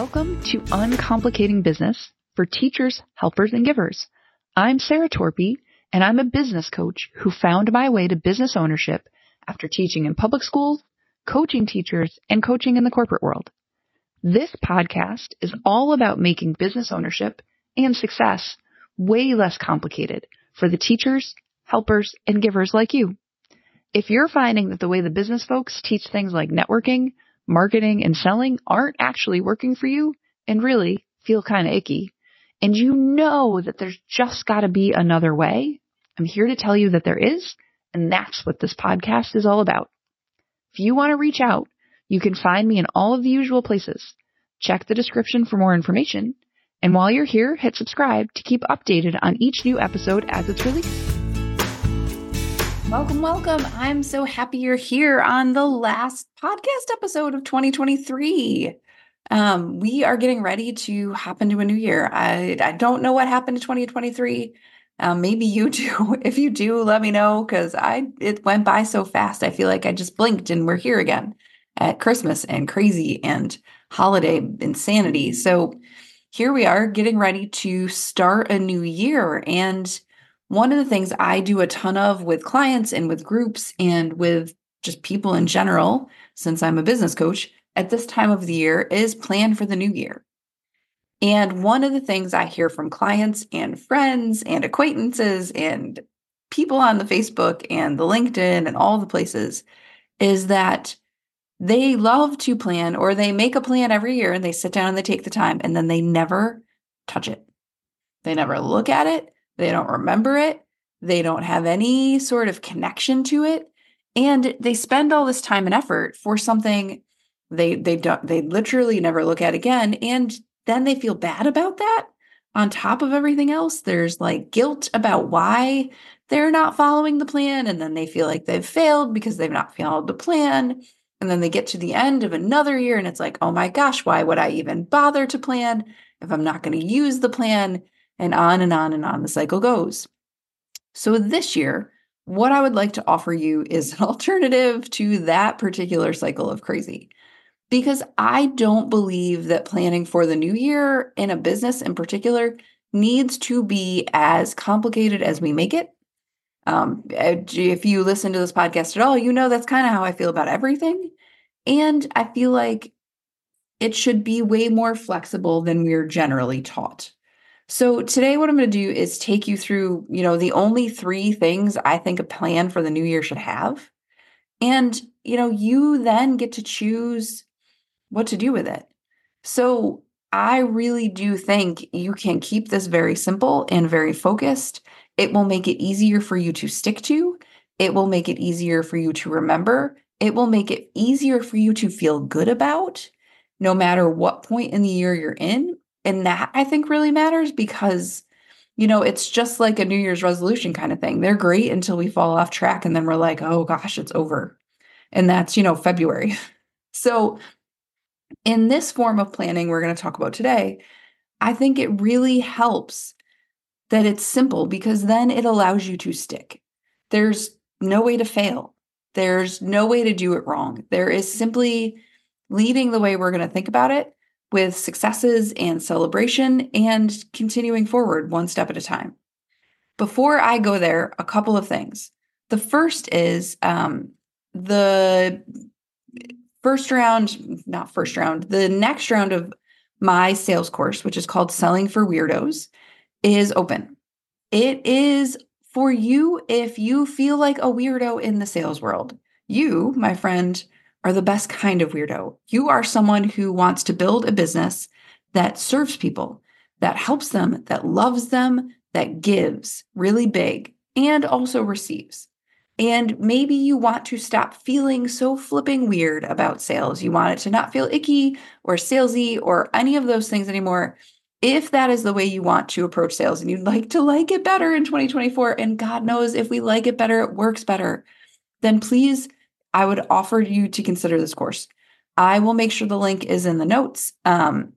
Welcome to Uncomplicating Business for teachers, helpers, and givers. I'm Sarah Torpey, and I'm a business coach who found my way to business ownership after teaching in public schools, coaching teachers, and coaching in the corporate world. This podcast is all about making business ownership and success way less complicated for the teachers, helpers, and givers like you. If you're finding that the way the business folks teach things like networking, marketing, and selling aren't actually working for you and really feel kind of icky, and you know that there's just got to be another way, I'm here to tell you that there is, and that's what this podcast is all about. If you want to reach out, you can find me in all of the usual places. Check the description for more information. And while you're here, hit subscribe to keep updated on each new episode as it's released. Welcome, welcome. I'm so happy you're here on the last podcast episode of 2023. Um, we are getting ready to hop into a new year. I, I don't know what happened to 2023. Um, maybe you do. If you do, let me know because I it went by so fast. I feel like I just blinked and we're here again at Christmas and crazy and holiday insanity. So here we are getting ready to start a new year and one of the things I do a ton of with clients and with groups and with just people in general, since I'm a business coach at this time of the year, is plan for the new year. And one of the things I hear from clients and friends and acquaintances and people on the Facebook and the LinkedIn and all the places is that they love to plan or they make a plan every year and they sit down and they take the time and then they never touch it. They never look at it. They don't remember it. They don't have any sort of connection to it. And they spend all this time and effort for something they they don't they literally never look at again. And then they feel bad about that. On top of everything else, there's like guilt about why they're not following the plan. And then they feel like they've failed because they've not followed the plan. And then they get to the end of another year and it's like, oh my gosh, why would I even bother to plan if I'm not going to use the plan? And on and on and on the cycle goes. So this year, what I would like to offer you is an alternative to that particular cycle of crazy. Because I don't believe that planning for the new year in a business in particular needs to be as complicated as we make it. Um, if you listen to this podcast at all, you know that's kind of how I feel about everything. And I feel like it should be way more flexible than we're generally taught. So today what I'm going to do is take you through, you know, the only 3 things I think a plan for the new year should have. And, you know, you then get to choose what to do with it. So I really do think you can keep this very simple and very focused. It will make it easier for you to stick to. It will make it easier for you to remember. It will make it easier for you to feel good about no matter what point in the year you're in and that I think really matters because, you know, it's just like a New Year's resolution kind of thing. They're great until we fall off track and then we're like, oh gosh, it's over. And that's, you know, February. So, in this form of planning we're going to talk about today, I think it really helps that it's simple because then it allows you to stick. There's no way to fail. There's no way to do it wrong. There is simply leading the way we're going to think about it with successes and celebration and continuing forward one step at a time. Before I go there, a couple of things. The first is um, the first round, not first round, the next round of my sales course, which is called Selling for Weirdos, is open. It is for you if you feel like a weirdo in the sales world. You, my friend, are the best kind of weirdo. You are someone who wants to build a business that serves people, that helps them, that loves them, that gives really big and also receives. And maybe you want to stop feeling so flipping weird about sales. You want it to not feel icky or salesy or any of those things anymore. If that is the way you want to approach sales and you'd like to like it better in 2024, and God knows if we like it better, it works better, then please I would offer you to consider this course. I will make sure the link is in the notes um,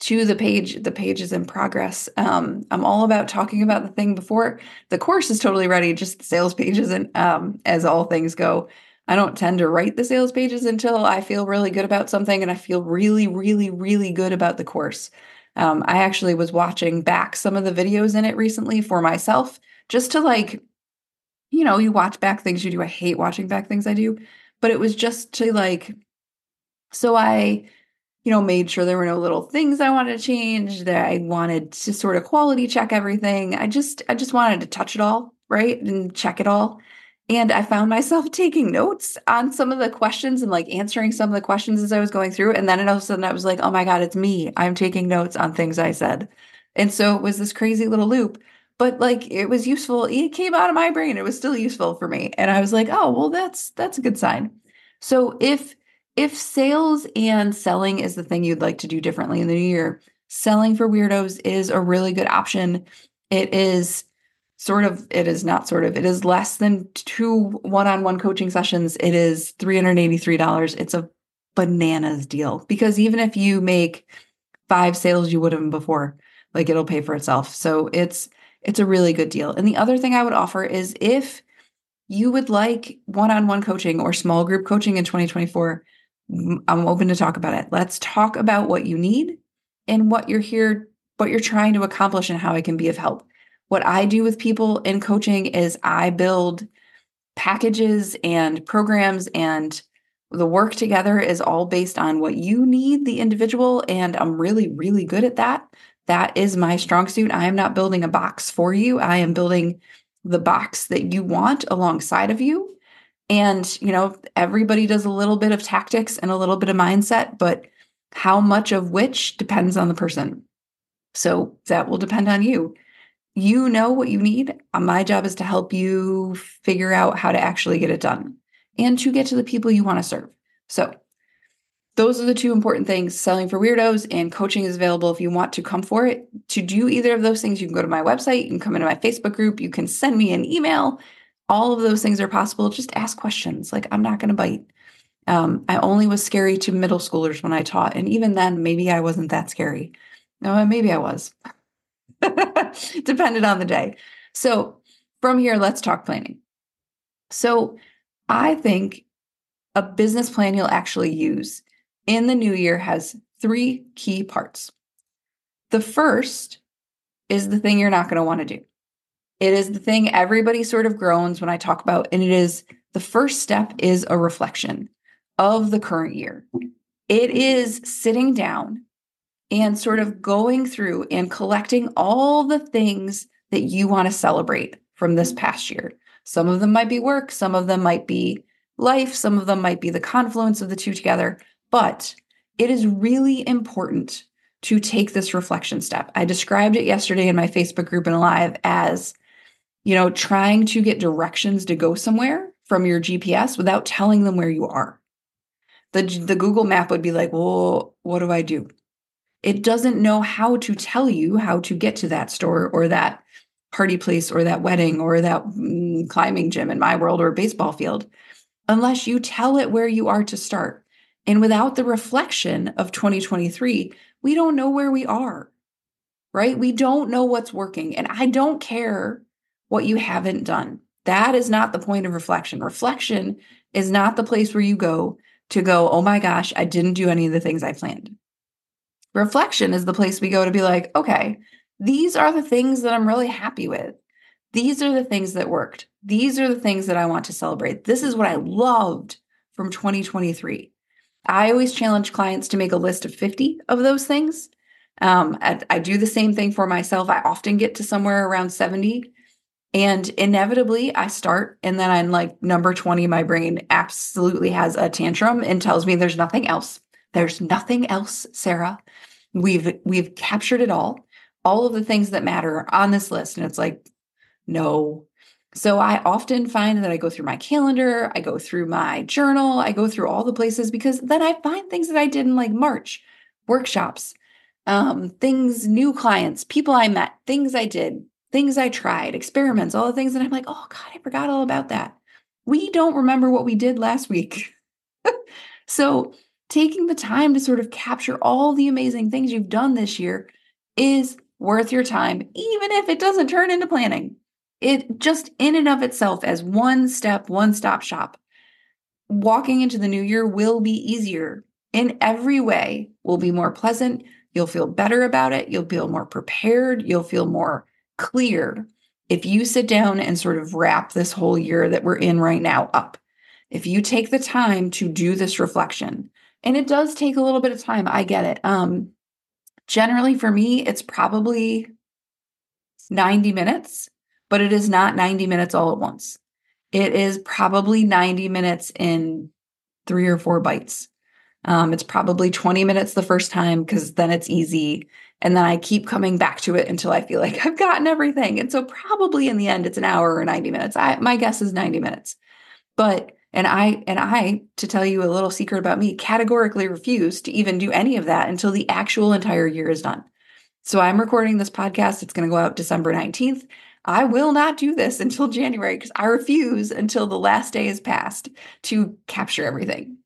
to the page. The page is in progress. Um, I'm all about talking about the thing before the course is totally ready, just the sales pages and um, as all things go. I don't tend to write the sales pages until I feel really good about something and I feel really, really, really good about the course. Um, I actually was watching back some of the videos in it recently for myself just to like, you know, you watch back things you do. I hate watching back things I do, but it was just to like, so I, you know, made sure there were no little things I wanted to change, that I wanted to sort of quality check everything. I just, I just wanted to touch it all, right? And check it all. And I found myself taking notes on some of the questions and like answering some of the questions as I was going through. And then all of a sudden I was like, oh my God, it's me. I'm taking notes on things I said. And so it was this crazy little loop, but like it was useful. It came out of my brain. It was still useful for me. And I was like, oh, well, that's that's a good sign. So if if sales and selling is the thing you'd like to do differently in the new year, selling for weirdos is a really good option. It is sort of it is not sort of it is less than two one-on-one coaching sessions it is $383 it's a bananas deal because even if you make five sales you would have before like it'll pay for itself so it's it's a really good deal and the other thing i would offer is if you would like one-on-one coaching or small group coaching in 2024 i'm open to talk about it let's talk about what you need and what you're here what you're trying to accomplish and how i can be of help what I do with people in coaching is I build packages and programs and the work together is all based on what you need, the individual. And I'm really, really good at that. That is my strong suit. I am not building a box for you. I am building the box that you want alongside of you. And, you know, everybody does a little bit of tactics and a little bit of mindset, but how much of which depends on the person. So that will depend on you you know what you need. Uh, my job is to help you figure out how to actually get it done and to get to the people you want to serve. So, those are the two important things selling for weirdos and coaching is available if you want to come for it. To do either of those things, you can go to my website, you can come into my Facebook group, you can send me an email. All of those things are possible. Just ask questions. Like, I'm not going to bite. Um, I only was scary to middle schoolers when I taught. And even then, maybe I wasn't that scary. No, maybe I was. depended on the day. So from here, let's talk planning. So I think a business plan you'll actually use in the new year has three key parts. The first is the thing you're not going to want to do. It is the thing everybody sort of groans when I talk about, and it is the first step is a reflection of the current year. It is sitting down and sort of going through and collecting all the things that you want to celebrate from this past year. Some of them might be work, some of them might be life, some of them might be the confluence of the two together. But it is really important to take this reflection step. I described it yesterday in my Facebook group and live as, you know, trying to get directions to go somewhere from your GPS without telling them where you are. The, the Google map would be like, well, what do I do? it doesn't know how to tell you how to get to that store or that party place or that wedding or that mm, climbing gym in my world or baseball field unless you tell it where you are to start. And without the reflection of 2023, we don't know where we are, right? We don't know what's working. And I don't care what you haven't done. That is not the point of reflection. Reflection is not the place where you go to go, oh my gosh, I didn't do any of the things I planned. Reflection is the place we go to be like, okay, these are the things that I'm really happy with. These are the things that worked. These are the things that I want to celebrate. This is what I loved from 2023. I always challenge clients to make a list of 50 of those things. Um, I, I do the same thing for myself. I often get to somewhere around 70. And inevitably, I start, and then I'm like, number 20, my brain absolutely has a tantrum and tells me there's nothing else. There's nothing else, Sarah. We've we've captured it all. All of the things that matter on this list and it's like no. So I often find that I go through my calendar, I go through my journal, I go through all the places because then I find things that I did in like March, workshops, um, things, new clients, people I met, things I did, things I tried, experiments, all the things that I'm like, oh God, I forgot all about that. We don't remember what we did last week. so taking the time to sort of capture all the amazing things you've done this year is worth your time, even if it doesn't turn into planning. It just in and of itself, as one step, one stop shop, walking into the new year will be easier in every way, will be more pleasant. You'll feel better about it. You'll feel more prepared. You'll feel more clear if you sit down and sort of wrap this whole year that we're in right now up. If you take the time to do this reflection, and it does take a little bit of time, I get it. Um, generally, for me, it's probably 90 minutes, but it is not 90 minutes all at once. It is probably 90 minutes in three or four bites. Um, it's probably 20 minutes the first time because then it's easy. And then I keep coming back to it until I feel like I've gotten everything. And so probably in the end, it's an hour or 90 minutes. I, my guess is 90 minutes. But and I and I to tell you a little secret about me categorically refuse to even do any of that until the actual entire year is done. So I'm recording this podcast. It's going to go out December 19th. I will not do this until January because I refuse until the last day is passed to capture everything.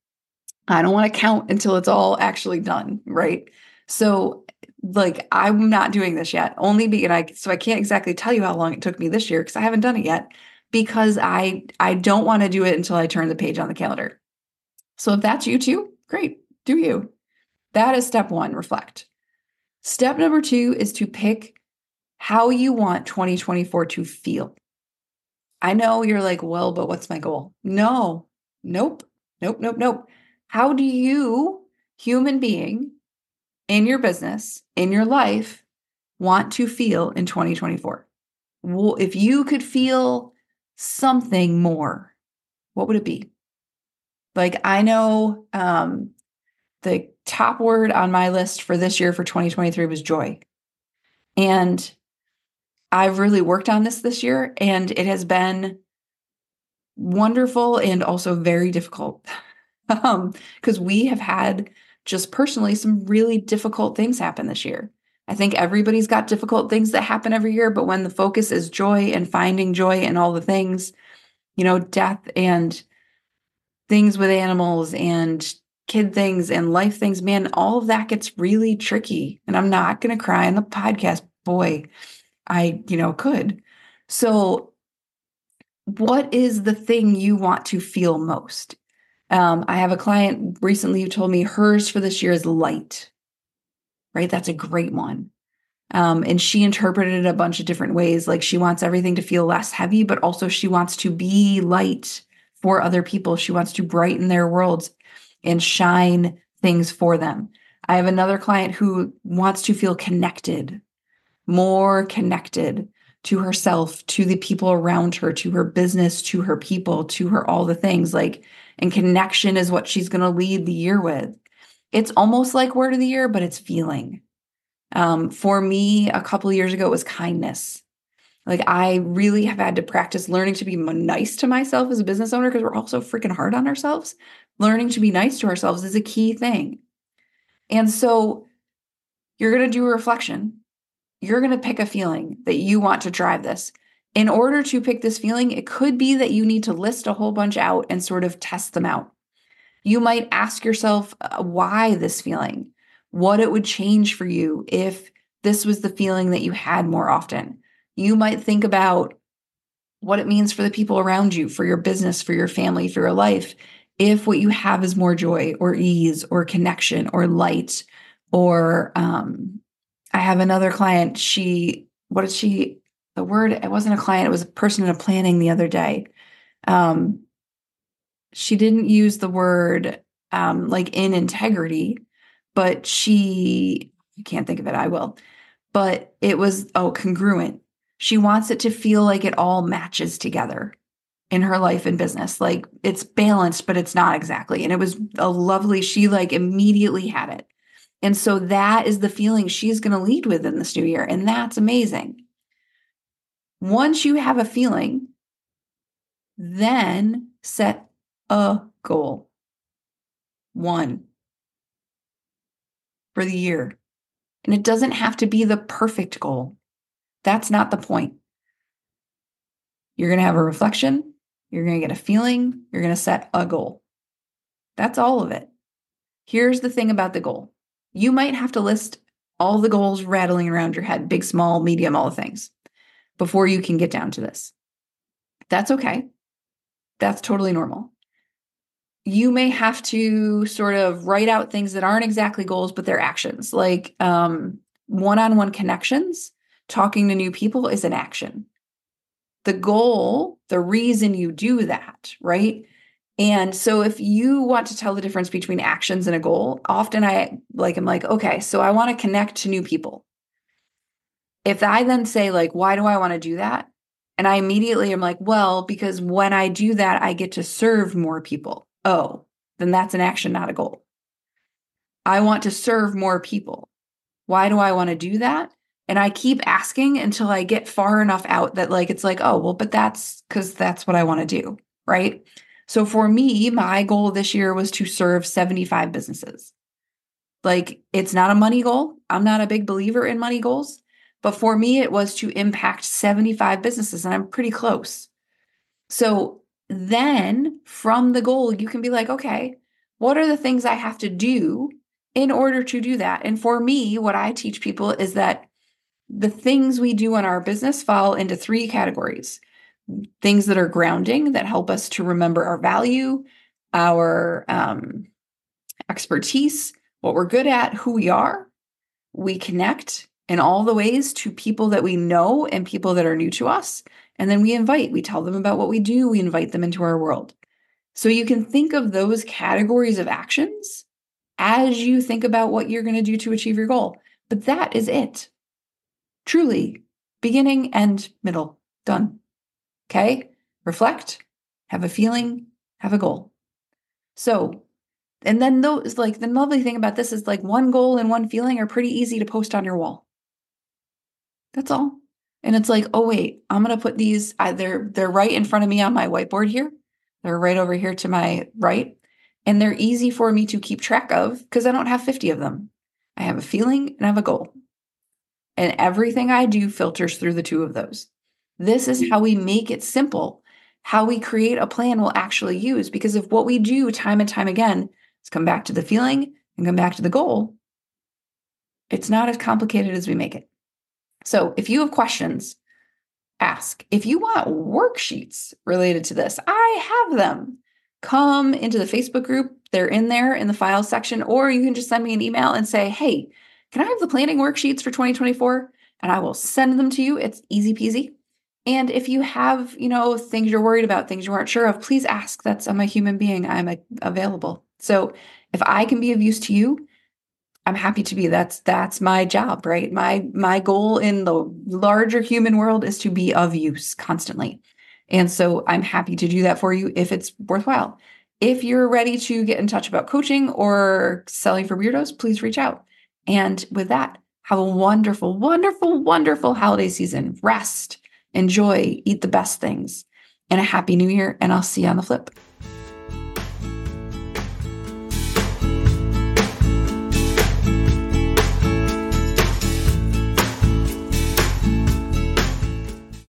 I don't want to count until it's all actually done, right? So like I'm not doing this yet. Only because I so I can't exactly tell you how long it took me this year because I haven't done it yet because I I don't want to do it until I turn the page on the calendar. So if that's you too, great. Do you. That is step 1, reflect. Step number 2 is to pick how you want 2024 to feel. I know you're like, well, but what's my goal? No, nope, nope, nope, nope. How do you, human being, in your business, in your life, want to feel in 2024? Well, if you could feel something more, what would it be? Like, I know um, the top word on my list for this year for 2023 was joy. And I've really worked on this this year, and it has been wonderful and also very difficult. um, because we have had just personally some really difficult things happen this year. I think everybody's got difficult things that happen every year, but when the focus is joy and finding joy and all the things, you know, death and things with animals and kid things and life things, man, all of that gets really tricky. And I'm not going to cry on the podcast. Boy, I, you know, could. So, what is the thing you want to feel most? Um, I have a client recently who told me hers for this year is light, right? That's a great one. Um, and she interpreted it a bunch of different ways. Like she wants everything to feel less heavy, but also she wants to be light for other people. She wants to brighten their worlds and shine things for them. I have another client who wants to feel connected, more connected to herself, to the people around her, to her business, to her people, to her all the things. Like, and connection is what she's going to lead the year with. It's almost like word of the year, but it's feeling. Um, for me, a couple years ago, it was kindness. Like I really have had to practice learning to be nice to myself as a business owner because we're all so freaking hard on ourselves. Learning to be nice to ourselves is a key thing. And so you're going to do a reflection. You're going to pick a feeling that you want to drive this. In order to pick this feeling, it could be that you need to list a whole bunch out and sort of test them out. You might ask yourself uh, why this feeling, what it would change for you if this was the feeling that you had more often. You might think about what it means for the people around you, for your business, for your family, for your life, if what you have is more joy or ease or connection or light. Or um, I have another client, she, what did she the word it wasn't a client it was a person in a planning the other day. Um she didn't use the word um like in integrity but she I can't think of it i will. But it was oh congruent. She wants it to feel like it all matches together in her life and business. Like it's balanced but it's not exactly. And it was a lovely she like immediately had it and so that is the feeling she's going to lead with in this new year and that's amazing once you have a feeling, then set a goal. One for the year. And it doesn't have to be the perfect goal. That's not the point. You're going to have a reflection, you're going to get a feeling, you're going to set a goal. That's all of it. Here's the thing about the goal you might have to list all the goals rattling around your head big, small, medium, all the things before you can get down to this. That's okay. That's totally normal. you may have to sort of write out things that aren't exactly goals, but they're actions. Like um, one-on-one connections, talking to new people is an action. The goal, the reason you do that, right? And so if you want to tell the difference between actions and a goal, often I like I'm like, okay, so I want to connect to new people. If I then say like, why do I want to do that? And I immediately am like, well, because when I do that, I get to serve more people. Oh, then that's an action, not a goal. I want to serve more people. Why do I want to do that? And I keep asking until I get far enough out that like it's like, oh, well, but that's because that's what I want to do. Right. So for me, my goal this year was to serve 75 businesses. Like it's not a money goal. I'm not a big believer in money goals, but for me, it was to impact 75 businesses, and I'm pretty close. So then from the goal, you can be like, okay, what are the things I have to do in order to do that? And for me, what I teach people is that the things we do in our business fall into three categories things that are grounding that help us to remember our value, our um, expertise, what we're good at, who we are. We connect in all the ways to people that we know and people that are new to us. And then we invite, we tell them about what we do, we invite them into our world. So you can think of those categories of actions as you think about what you're going to do to achieve your goal. But that is it. Truly, beginning, and middle, done. Okay. Reflect, have a feeling, have a goal. So, and then those, like, the lovely thing about this is like one goal and one feeling are pretty easy to post on your wall. That's all. And it's like, oh wait, I'm gonna put these. I, they're they're right in front of me on my whiteboard here. They're right over here to my right, and they're easy for me to keep track of because I don't have 50 of them. I have a feeling and I have a goal, and everything I do filters through the two of those. This is mm. how we make it simple. How we create a plan we'll actually use. Because if what we do time and time again is come back to the feeling and come back to the goal, it's not as complicated as we make it. So if you have questions, ask. If you want worksheets related to this, I have them. Come into the Facebook group. They're in there in the files section, or you can just send me an email and say, hey, can I have the planning worksheets for 2024? And I will send them to you. It's easy peasy. And if you have, you know, things you're worried about, things you aren't sure of, please ask. That's I'm a human being. I'm a, available. So if I can be of use to you, I'm happy to be. That's that's my job, right? My my goal in the larger human world is to be of use constantly. And so I'm happy to do that for you if it's worthwhile. If you're ready to get in touch about coaching or selling for weirdos, please reach out. And with that, have a wonderful, wonderful, wonderful holiday season. Rest enjoy, eat the best things, and a happy new year. And I'll see you on the flip.